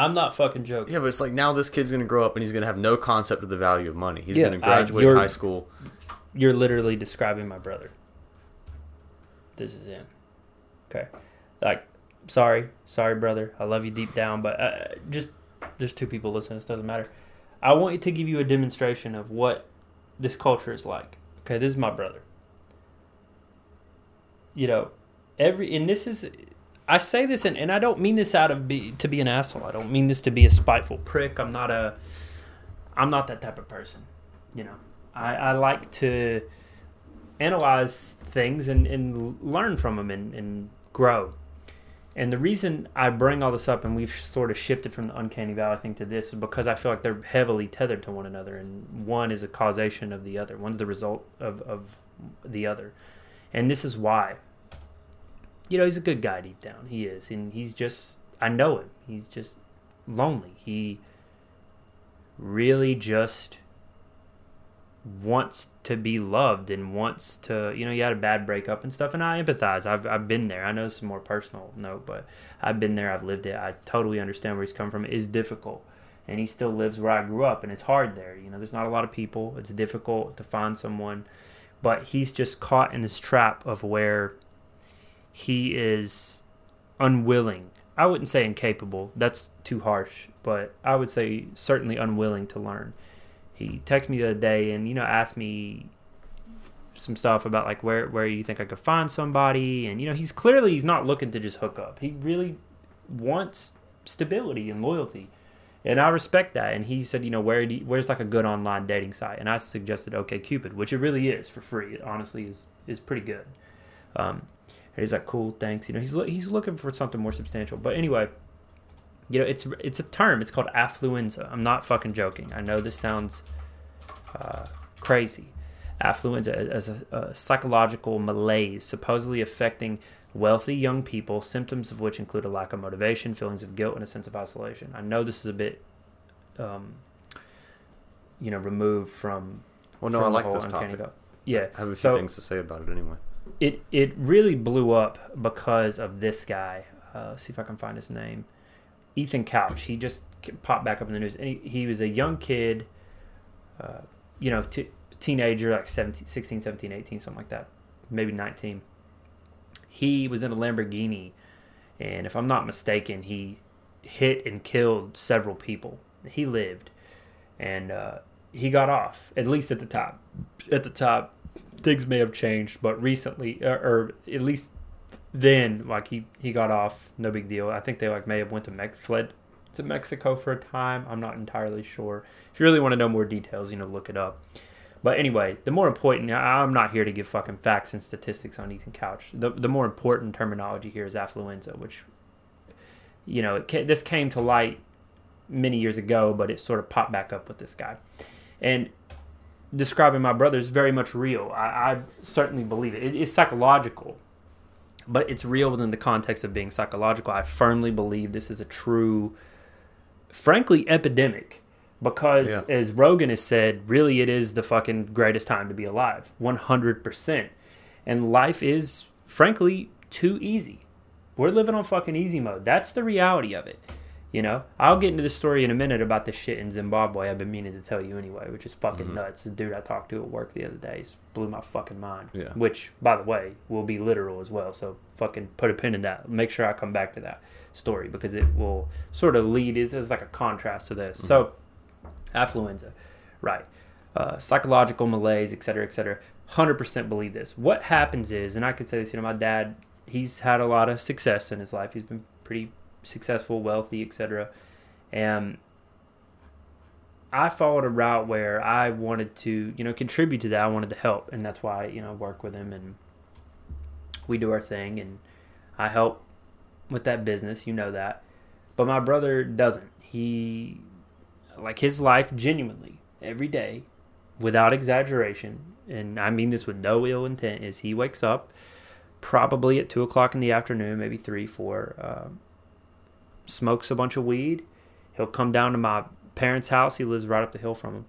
I'm not fucking joking. Yeah, but it's like now this kid's gonna grow up and he's gonna have no concept of the value of money. He's Yeah, gonna I- graduate you're- high school. You're literally describing my brother. This is him. Okay. Like, sorry, sorry, brother. I love you deep down, but uh, just there's two people listening. This doesn't matter. I want you to give you a demonstration of what this culture is like. Okay, this is my brother. You know, every and this is I say this and, and I don't mean this out of be to be an asshole. I don't mean this to be a spiteful prick. I'm not a I'm not that type of person. You know. I, I like to analyze things and, and learn from them and, and grow. And the reason I bring all this up and we've sort of shifted from the uncanny valley thing to this is because I feel like they're heavily tethered to one another and one is a causation of the other. One's the result of, of the other. And this is why. You know, he's a good guy deep down. He is. And he's just I know him. He's just lonely. He really just wants to be loved and wants to you know he had a bad breakup and stuff. And i empathize. I've, I've been there. I know some more personal note but i've been there. I've lived it. I totally understand where he's coming from. It is difficult. And he still lives where i grew up and it's hard there. You know there's not a lot of people. It's difficult to find someone. But he's just caught in this trap of where he is unwilling i wouldn't say incapable that's too harsh but i would say certainly unwilling to learn he texted me the other day and you know asked me some stuff about like where where you think I could find somebody and you know he's clearly he's not looking to just hook up. He really wants stability and loyalty. And I respect that. And he said, you know, where do you, where's like a good online dating site? And I suggested OkCupid, which it really is for free. It honestly is is pretty good. Um, he's like, cool, thanks. You know, he's he's looking for something more substantial. But anyway, you know, it's it's a term. It's called affluenza. I'm not fucking joking. I know this sounds uh, crazy. Affluenza as a, a psychological malaise supposedly affecting wealthy young people, symptoms of which include a lack of motivation, feelings of guilt, and a sense of isolation. I know this is a bit, um, you know, removed from. Well, no, from I like this topic. Yeah, I have a few so things to say about it anyway. It it really blew up because of this guy. Uh, see if I can find his name. Ethan Couch. He just popped back up in the news, and he, he was a young kid, uh, you know, t- teenager, like 17, 16, 17, 18, something like that, maybe 19. He was in a Lamborghini, and if I'm not mistaken, he hit and killed several people. He lived, and uh, he got off, at least at the top. At the top, things may have changed, but recently, or, or at least then, like he he got off, no big deal. I think they like may have went to Mex fled to Mexico for a time. I'm not entirely sure. If you really want to know more details, you know, look it up. But anyway, the more important, I'm not here to give fucking facts and statistics on Ethan Couch. The the more important terminology here is affluenza, which, you know, this came to light many years ago, but it sort of popped back up with this guy, and describing my brother is very much real. I, I certainly believe it. it. It's psychological, but it's real within the context of being psychological. I firmly believe this is a true, frankly, epidemic. Because, Yeah. as Rogan has said, really it is the fucking greatest time to be alive. 100%. And life is, frankly, too easy. We're living on fucking easy mode. That's the reality of it. You know, I'll get into the story in a minute about this shit in Zimbabwe. I've been meaning to tell you anyway, which is fucking Mhm. nuts. The dude I talked to at work the other day blew my fucking mind. Yeah. Which, by the way, will be literal as well. So fucking put a pin in that. Make sure I come back to that story because it will sort of lead. It's, it's like a contrast to this. So, affluenza, right? Uh, psychological malaise, et cetera, et cetera. Hundred percent believe this. What happens is, and I could say this. You know, my dad, he's had a lot of success in his life. He's been pretty successful, wealthy, etc. And I followed a route where I wanted to, you know, contribute to that. I wanted to help, and that's why you know work with him and we do our thing, and I help with that business. You know that, but my brother doesn't. He like his life genuinely every day, without exaggeration, and I mean this with no ill intent. Is he wakes up probably at two o'clock in the afternoon, maybe three, four. Um, smokes a bunch of weed. He'll come down to my parents' house. He lives right up the hill from him.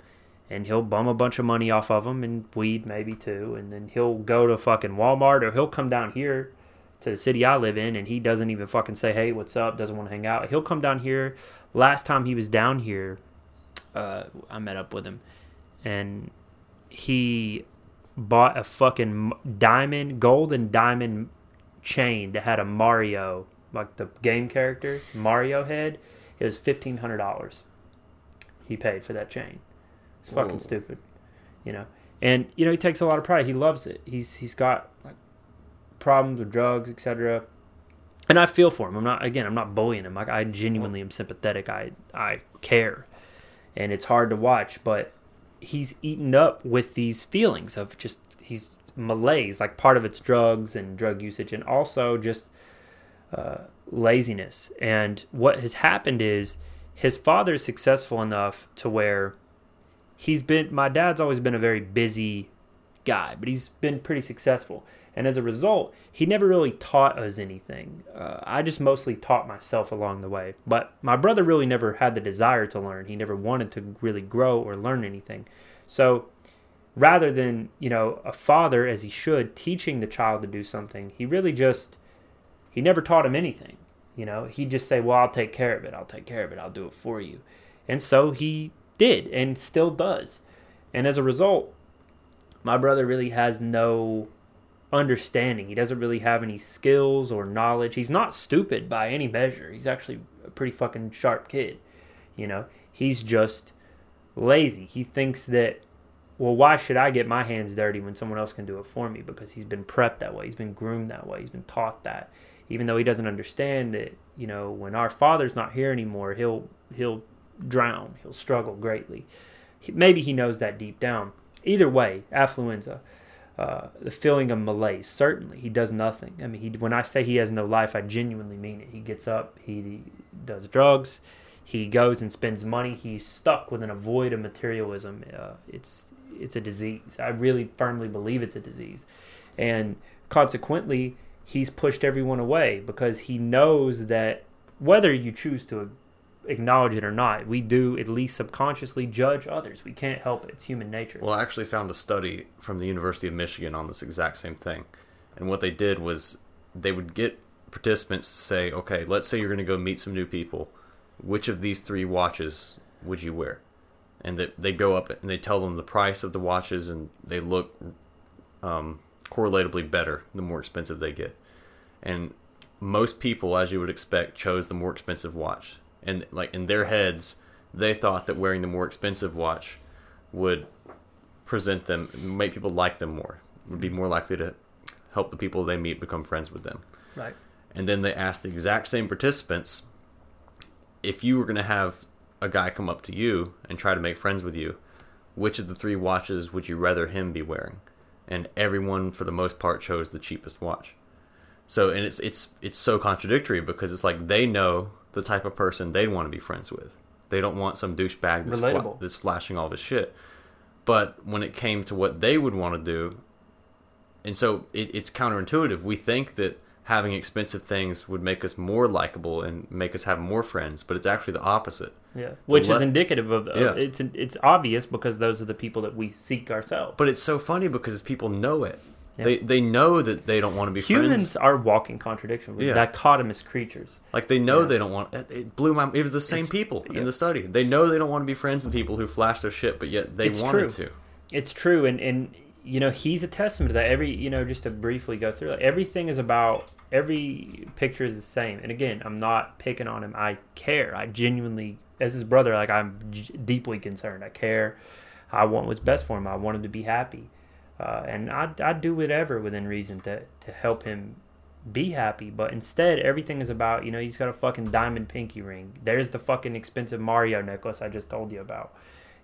And he'll bum a bunch of money off of them and weed maybe too. And then he'll go to fucking Walmart or he'll come down here to the city I live in and he doesn't even fucking say, hey, what's up? Doesn't want to hang out. He'll come down here. Last time he was down here, uh, I met up with him and he bought a fucking diamond, gold and diamond chain that had a Mario like the game character Mario head, it was fifteen hundred dollars. He paid for that chain. It's fucking Whoa. stupid, you know. And you know he takes a lot of pride. He loves it. He's he's got like problems with drugs, etc. And I feel for him. I'm not again. I'm not bullying him. Like I genuinely am sympathetic. I I care, and it's hard to watch. But he's eaten up with these feelings of just he's malaise. Like part of it's drugs and drug usage, and also just uh, laziness. And what has happened is his father is successful enough to where he's been. My dad's always been a very busy guy, but he's been pretty successful. And as a result, he never really taught us anything. Uh, I just mostly taught myself along the way. But my brother really never had the desire to learn. He never wanted to really grow or learn anything. So rather than, you know, a father, as he should, teaching the child to do something, he really just he never taught him anything. You know, he'd just say, "Well, I'll take care of it. I'll take care of it. I'll do it for you." And so he did, and still does. And as a result, my brother really has no understanding. He doesn't really have any skills or knowledge. He's not stupid by any measure. He's actually a pretty fucking sharp kid. You know, he's just lazy. He thinks that well, why should I get my hands dirty when someone else can do it for me? Because he's been prepped that way. He's been groomed that way. He's been taught that even though he doesn't understand that you know when our father's not here anymore he'll he'll drown. He'll struggle greatly. He, maybe he knows that deep down. Either way, affluenza, uh, the feeling of malaise. Certainly, he does nothing. I mean, he, when I say he has no life, I genuinely mean it. He gets up, he, he does drugs, he goes and spends money. He's stuck with an void of materialism. Uh, it's it's a disease. I really firmly believe it's a disease, and consequently, he's pushed everyone away because he knows that whether you choose to acknowledge it or not, we do at least subconsciously judge others. We can't help it. It's human nature. Well, I actually found a study from the University of Michigan on this exact same thing. And what they did was they would get participants to say, okay, let's say you're going to go meet some new people. Which of these three watches would you wear? And that they go up and they tell them the price of the watches and they look um, correlatively better the more expensive they get. And most people, as you would expect, chose the more expensive watch. And like in their heads they thought that wearing the more expensive watch would present them make people like them more would be more likely to help the people they meet become friends with them. Right. And then they asked the exact same participants if you were going to have a guy come up to you and try to make friends with you which of the three watches would you rather him be wearing? And everyone for the most part chose the cheapest watch so and it's it's it's so contradictory because it's like they know the type of person they want to be friends with. They don't want some douchebag that's, fla- that's flashing all this shit. But when it came to what they would want to do, and so it, it's counterintuitive. We think that having expensive things would make us more likable and make us have more friends, but it's actually the opposite. Yeah, which is indicative of, yeah. it's it's obvious because those are the people that we seek ourselves. But it's so funny because people know it. Yeah. They they know that they don't want to be humans friends. are walking contradiction. We're yeah. dichotomous creatures. Like they know yeah. they don't want. It blew my. It was the same it's, people in the study. They know they don't want to be friends with people who flash their shit, but yet they it's wanted true. to. It's true, and and you know he's a testament to that. Every you know just to briefly go through, like, everything is about every picture is the same. And again, I'm not picking on him. I care. I genuinely, as his brother, like I'm j- deeply concerned. I care. I want what's best for him. I want him to be happy uh, and I'd, I'd do whatever within reason to, to help him be happy. But instead, everything is about, you know, he's got a fucking diamond pinky ring. There's the fucking expensive Mario necklace I just told you about.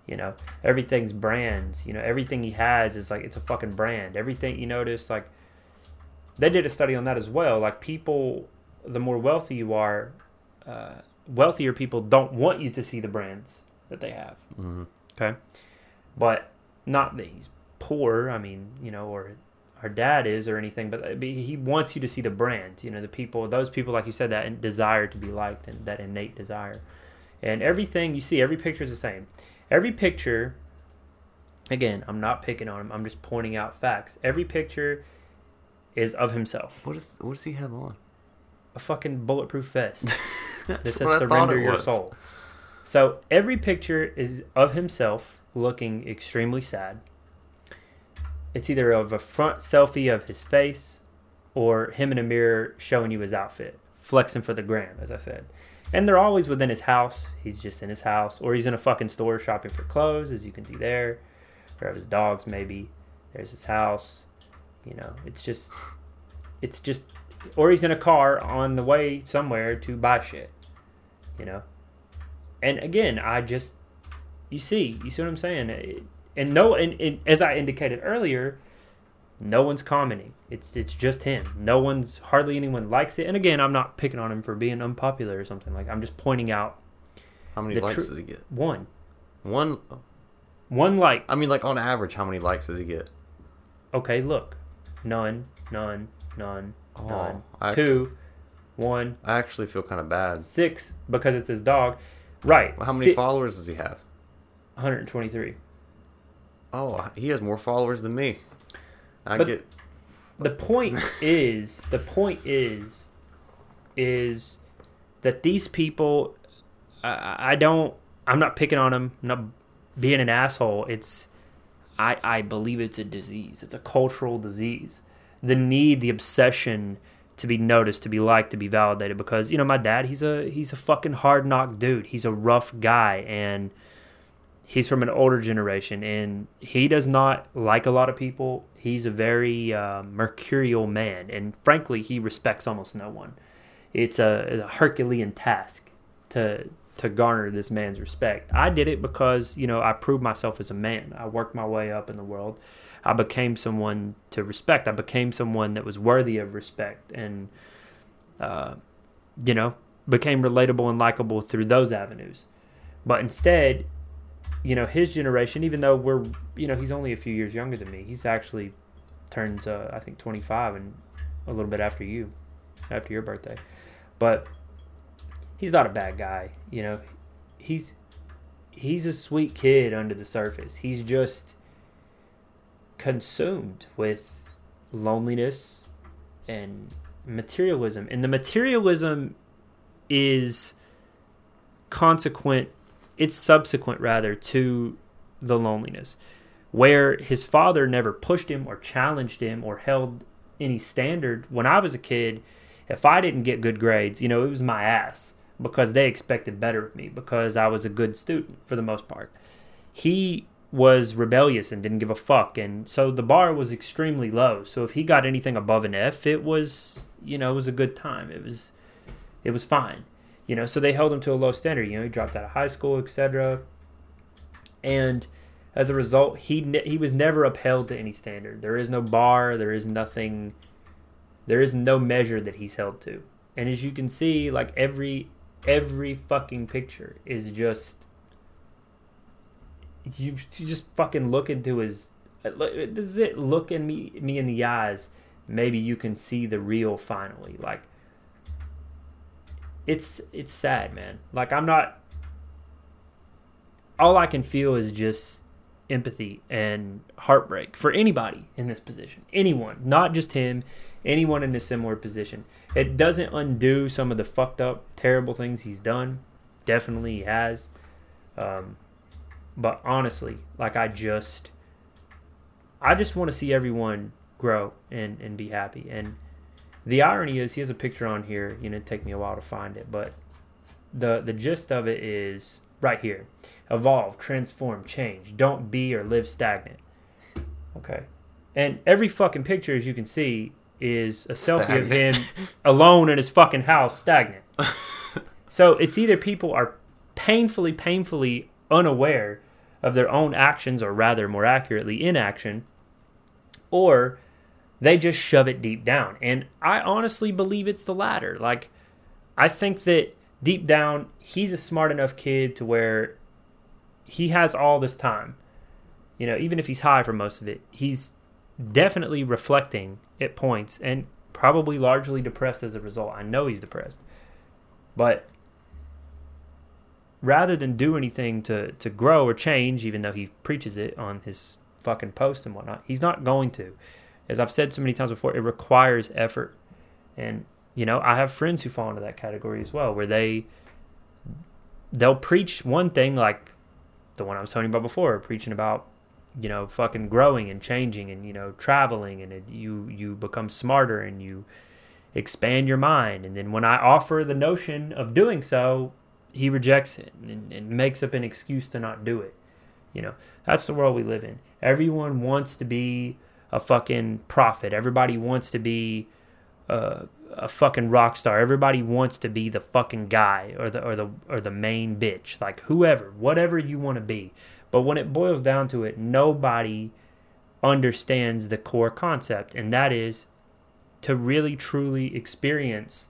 You know, everything's brands. You know, everything he has is like, it's a fucking brand. Everything, you notice, like, they did a study on that as well. Like, people, the more wealthy you are, uh, wealthier people don't want you to see the brands that they have. Mm-hmm. Okay. But not that he's poor. I mean, you know, or our dad is or anything, uh, but he wants you to see the brand. You know, the people, those people, like you said, that desire to be liked and that innate desire. And everything you see, every picture is the same. Every picture, again, I'm not picking on him. I'm just pointing out facts. Every picture is of himself. What is what does he have on? A fucking bulletproof vest that says "Surrender your was. soul." So every picture is of himself looking extremely sad. It's either of a front selfie of his face or him in a mirror showing you his outfit, flexing for the gram, as I said. And they're always within his house. He's just in his house, or he's in a fucking store shopping for clothes, as you can see there, or his dogs maybe. There's his house. You know, it's just, it's just, or he's in a car on the way somewhere to buy shit. You know, and again, I just, you see, you see what I'm saying? It, and no, and, and as I indicated earlier, no one's commenting. It's it's just him. No one's hardly anyone likes it. And again, I'm not picking on him for being unpopular or something like. I'm just pointing out. How many likes tr- does he get? One. One. One like. I mean, like on average, how many likes does he get? Okay, look, none, none, none, oh, none. I two, actually, one. I actually feel kind of bad. Six because it's his dog. Right. Well, how many See, followers does he have? 123. Oh, he has more followers than me. I but get. The point is, the point is, is that these people, I, I don't. I'm not picking on them. I'm not being an asshole. It's, I, I believe it's a disease. It's a cultural disease. The need, the obsession to be noticed, to be liked, to be validated. Because you know, my dad, he's a he's a fucking hard knock dude. He's a rough guy, and he's from an older generation and he does not like a lot of people. He's a very uh, mercurial man, and frankly, he respects almost no one. It's a, a Herculean task to to garner this man's respect. I did it because, you know, I proved myself as a man. I worked my way up in the world. I became someone to respect. I became someone that was worthy of respect and, uh, you know, became relatable and likable through those avenues. But instead, you know, his generation, even though we're, you know, he's only a few years younger than me, he's actually turns, uh, I think, 25 and a little bit after you, after your birthday. But he's not a bad guy, you know. He's he's a sweet kid under the surface. He's just consumed with loneliness and materialism. And the materialism is consequent it's subsequent rather to the loneliness where his father never pushed him or challenged him or held any standard. When i was a kid if i didn't get good grades you know it was my ass because they expected better of me because i was a good student for the most part. He was rebellious and didn't give a fuck and so the bar was extremely low. So if he got anything above an f it was you know it was a good time. It was it was fine you know so they held him to a low standard you know he dropped out of high school etc and as a result he ne- he was never upheld to any standard. There is no bar there is nothing there is no measure that he's held to. And as you can see like every every fucking picture is just you, just fucking look into his uh, this is it. Look in me me in the eyes. Maybe you can see the real finally. Like it's it's sad, man. Like I'm not all I can feel is just empathy and heartbreak for anybody in this position. Anyone, not just him, anyone in a similar position. It doesn't undo some of the fucked up, terrible things he's done. Definitely he has. Um, but honestly, like I just I just want to see everyone grow and, and be happy. And the irony is, he has a picture on here. You know, it'd take me a while to find it, but the the gist of it is right here: evolve, transform, change. Don't be or live stagnant. Okay, and every fucking picture, as you can see, is a selfie of him alone in his fucking house, stagnant. so it's either people are painfully, painfully unaware of their own actions, or rather, more accurately, inaction, or they just shove it deep down. And I honestly believe it's the latter. Like, I think that deep down, he's a smart enough kid to where he has all this time. You know, even if he's high for most of it, he's definitely reflecting at points and probably largely depressed as a result. I know he's depressed. But rather than do anything to, to grow or change, even though he preaches it on his fucking post and whatnot, he's not going to as I've said so many times before, it requires effort. And you know, I have friends who fall into that category as well, where they they'll preach one thing like the one I was telling you about before, preaching about you know fucking growing and changing and you know traveling and it, you you become smarter and you expand your mind and then when I offer the notion of doing so, he rejects it and, and makes up an excuse to not do it. You know, that's the world we live in. Everyone wants to be a fucking prophet. Everybody wants to be uh, a fucking rock star. Everybody wants to be the fucking guy or the or the or the main bitch. Like whoever, whatever you want to be. But when it boils down to it, nobody understands the core concept, and that is to really truly experience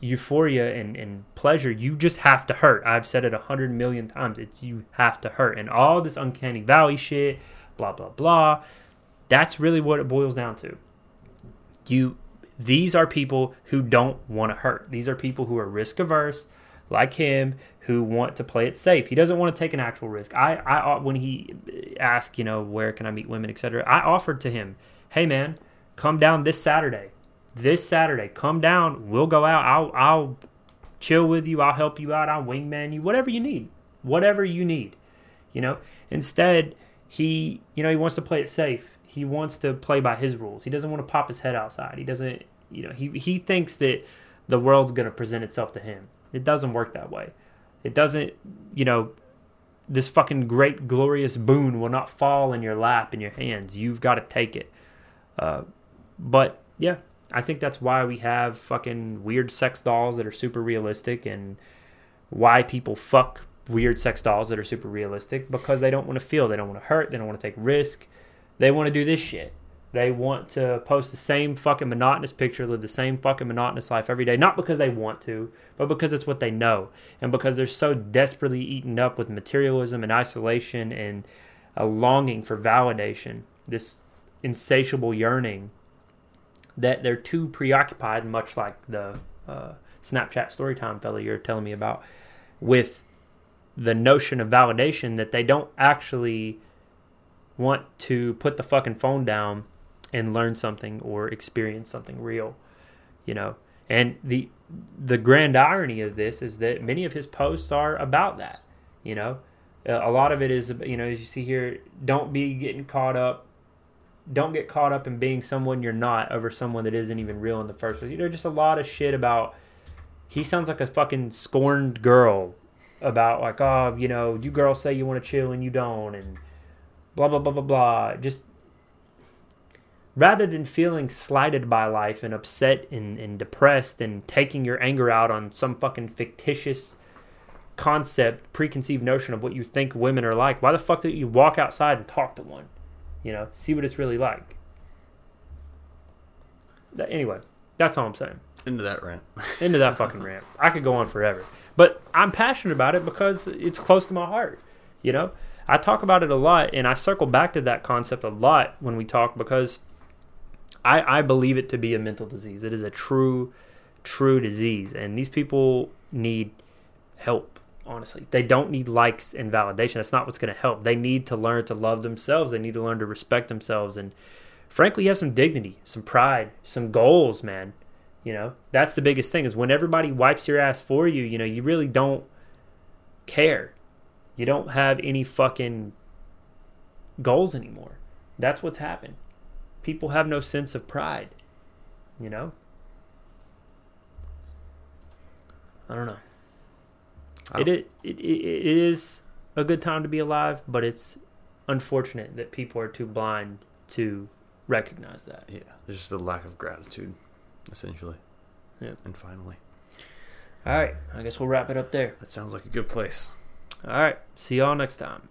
euphoria and, and pleasure, you just have to hurt. I've said it a hundred million times. It's you have to hurt. And all this uncanny valley shit, blah blah blah. That's really what it boils down to. You these are people who don't want to hurt. These are people who are risk averse, like him, who want to play it safe. He doesn't want to take an actual risk. I, I uh, when he asked, you know, where can I meet women, etc. I offered to him, hey man, come down this Saturday. This Saturday, come down. We'll go out. I'll I'll chill with you. I'll help you out. I'll wingman you. Whatever you need. Whatever you need. You know. Instead, he you know he wants to play it safe he wants to play by his rules. He doesn't want to pop his head outside. He doesn't, you know, he he thinks that the world's going to present itself to him. It doesn't work that way. It doesn't, you know, this fucking great glorious boon will not fall in your lap in your hands. You've got to take it. Uh, but yeah, I think that's why we have fucking weird sex dolls that are super realistic and why people fuck weird sex dolls that are super realistic because they don't want to feel, they don't want to hurt, they don't want to take risk. They want to do this shit. They want to post the same fucking monotonous picture, live the same fucking monotonous life every day, not because they want to, but because it's what they know. And because they're so desperately eaten up with materialism and isolation and a longing for validation, this insatiable yearning, that they're too preoccupied, much like the uh, Snapchat Storytime fellow you're telling me about, with the notion of validation that they don't actually want to put the fucking phone down and learn something or experience something real, you know. And the the grand irony of this is that many of his posts are about that, you know. Uh, a lot of it is, you know, as you see here, don't be getting caught up. Don't get caught up in being someone you're not over someone that isn't even real in the first place. You know, just a lot of shit about. He sounds like a fucking scorned girl about like, oh, you know, you girls say you want to chill and you don't, and blah blah blah blah blah. Just rather than feeling slighted by life and upset and, and depressed and taking your anger out on some fucking fictitious concept, preconceived notion of what you think women are like, why the fuck don't you walk outside and talk to one? You know, see what it's really like. Anyway, that's all I'm saying. Into that rant. Into that fucking rant. I could go on forever. But I'm passionate about it because it's close to my heart. You know, I talk about it a lot and I circle back to that concept a lot when we talk because I, I believe it to be a mental disease. It is a true, true disease. And these people need help, honestly. They don't need likes and validation. That's not what's going to help. They need to learn to love themselves. They need to learn to respect themselves. And frankly, have some dignity, some pride, some goals, man. You know, that's the biggest thing is when everybody wipes your ass for you, you know, you really don't care. You don't have any fucking goals anymore. That's what's happened. People have no sense of pride, you know? I don't know. It, it, it, it is a good time to be alive, but it's unfortunate that people are too blind to recognize that. Yeah, there's just a lack of gratitude, essentially. Yeah. And finally, All right, I guess we'll wrap it up there. that sounds like a good place. All right, see y'all next time.